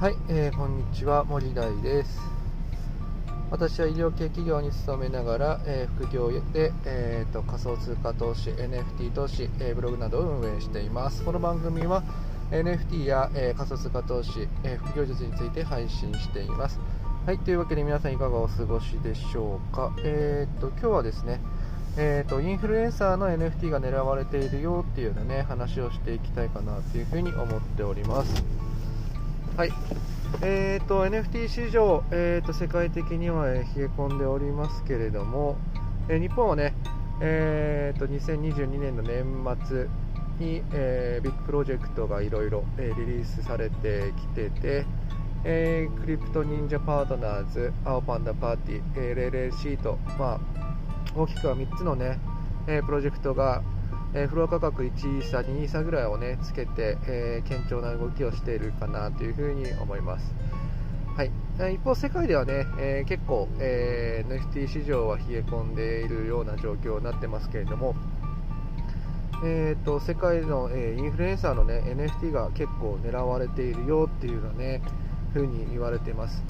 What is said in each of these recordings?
はい、えー、こんにちは森大です。私は医療系企業に勤めながら、えー、副業で、えーと、仮想通貨投資 NFT 投資、えー、ブログなどを運営しています。この番組は NFT や、え仮想通貨投資、え副業術について配信しています。はいというわけで皆さんいかがお過ごしでしょうか？えっ、と今日はですねえーと、インフルエンサーの NFT が狙われているよっていうようなね話をしていきたいかなというふに思っております。はい。えーと、NFT 市場、えーと、世界的には、冷え込んでおりますけれども、えー、日本はね、えーと、2022年の年末に、えー、ビッグプロジェクトがいろいろリリースされてきてて、えー、 CryptoNinja Partners、 Aopanda Party、えー、 LLAC と、まあ、大きくは3つのね、えー、プロジェクトが、えー、フロア価格1イーサ、2イーサぐらいをねつけて、えー、堅調な動きをしているかなというふうに思います。はい、一方、世界ではね、えー、結構、えー、NFT 市場は冷え込んでいるような状況になってますけれども、えーと、世界の、え、インフルエンサーの、ね、NFT が結構狙われているよっていうのね風に言われています、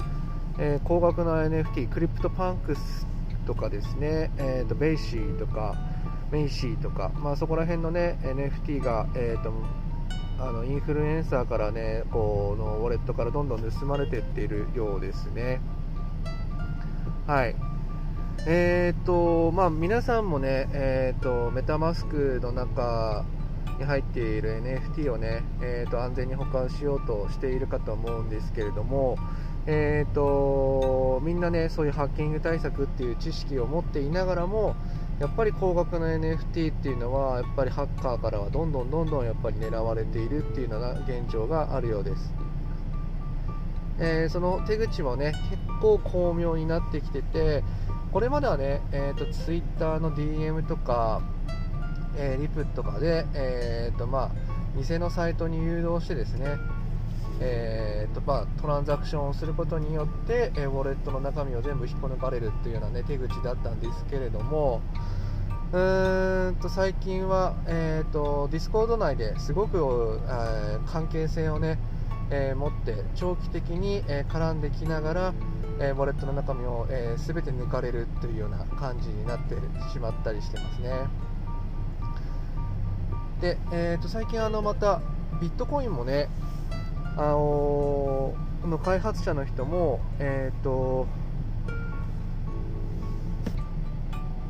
えー、高額な NFT CryptoPunks とかですね、えーと、 BAYC とか MAYC とか、まあ、そこら辺のね NFT が、えーと、あのインフルエンサーからねこのウォレットからどんどん盗まれていっているようですね。はいえーとまあ、皆さんもね、えーと、メタマスクの中に入っている NFT をね、えーと安全に保管しようとしているかと思うんですけれども、えーと、みんなねそういうハッキング対策っていう知識を持っていながらもやっぱり高額な NFT っていうのはやっぱりハッカーからはどんどんどんどんやっぱり狙われているっていうような現状があるようです、えー、その手口もね結構巧妙になってきててこれまではね、えーと、Twitter の DM とか、えー、リプとかで、えーとまあ、偽のサイトに誘導してですねえーとまあ、トランザクションをすることによって、えー、ウォレットの中身を全部引っこ抜かれるっていうような、ね、手口だったんですけれどもうーんと最近は、えーと、 Discord 内ですごく、えー、関係性をね、えー、持って長期的に、え絡んできながら、えウォレットの中身を、えー、全て抜かれるというような感じになってしまったりしてますね。で、えーと最近あのまたビットコインもねあのの開発者の人も、えーと、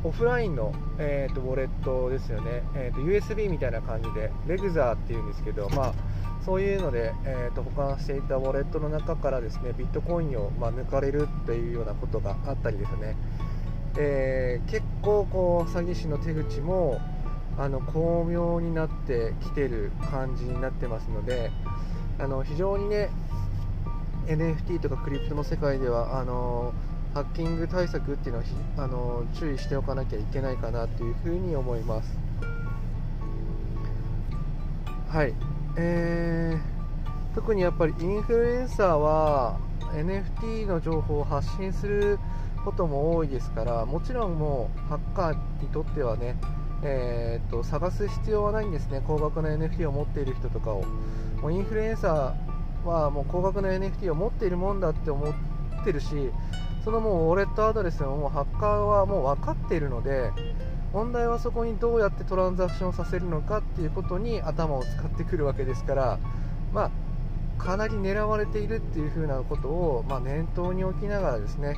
オフラインの、えーと、ウォレットですよね、えーと、USB みたいな感じでレグザーっていうんですけど、まあ、そういうので、えー、と保管していたウォレットの中からですねビットコインを、まあ、抜かれるというようなことがあったりですね、えー、結構こう詐欺師の手口もあの巧妙になってきてる感じになってますので、あの非常にね NFT とかクリプトの世界ではあのハッキング対策っていうのはあの注意しておかなきゃいけないかなというふうに思います。はい。えー、特にやっぱりインフルエンサーは NFT の情報を発信することも多いですからもちろんもうハッカーにとってはねえー、っと探す必要はないんですね。高額な NFT を持っている人とかを。もうインフルエンサーはもう高額な NFT を持っているもんだって思ってるしそのもうウォレットアドレスももうハッカーはもう分かっているので問題はそこにどうやってトランザクションさせるのかっていうことに頭を使ってくるわけですからまあかなり狙われているっていう風なことを、まあ、念頭に置きながらですね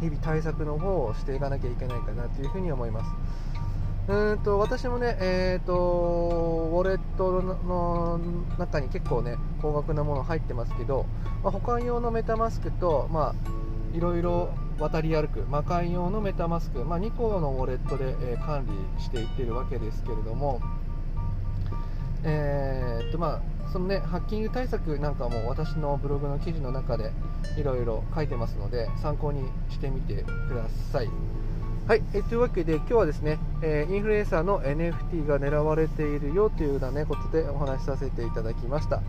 日々対策の方をしていかなきゃいけないかなというふに思います。うんと私もね、えーと、ウォレットの中に結構ね高額なもの入ってますけど、まあ、保管用のメタマスクと、まあ、いろいろ渡り歩く魔界用のメタマスク、まあ、2個のウォレットで、えー、管理していってるわけですけれども、えーとまあ、そのねハッキング対策なんかも私のブログの記事の中でいろいろ書いてますので参考にしてみてください。はい、えというわけで今日はですね、え、インフルエンサーの NFT が狙われているよというような、ね、ことでお話しさせていただきました。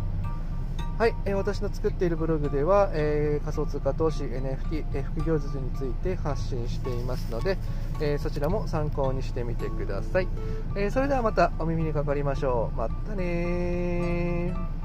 はい、え、私の作っているブログでは、えー、仮想通貨投資 NFT、え、副業術について発信していますので、えそちらも参考にしてみてください、えそれではまたお耳にかかりましょう。またね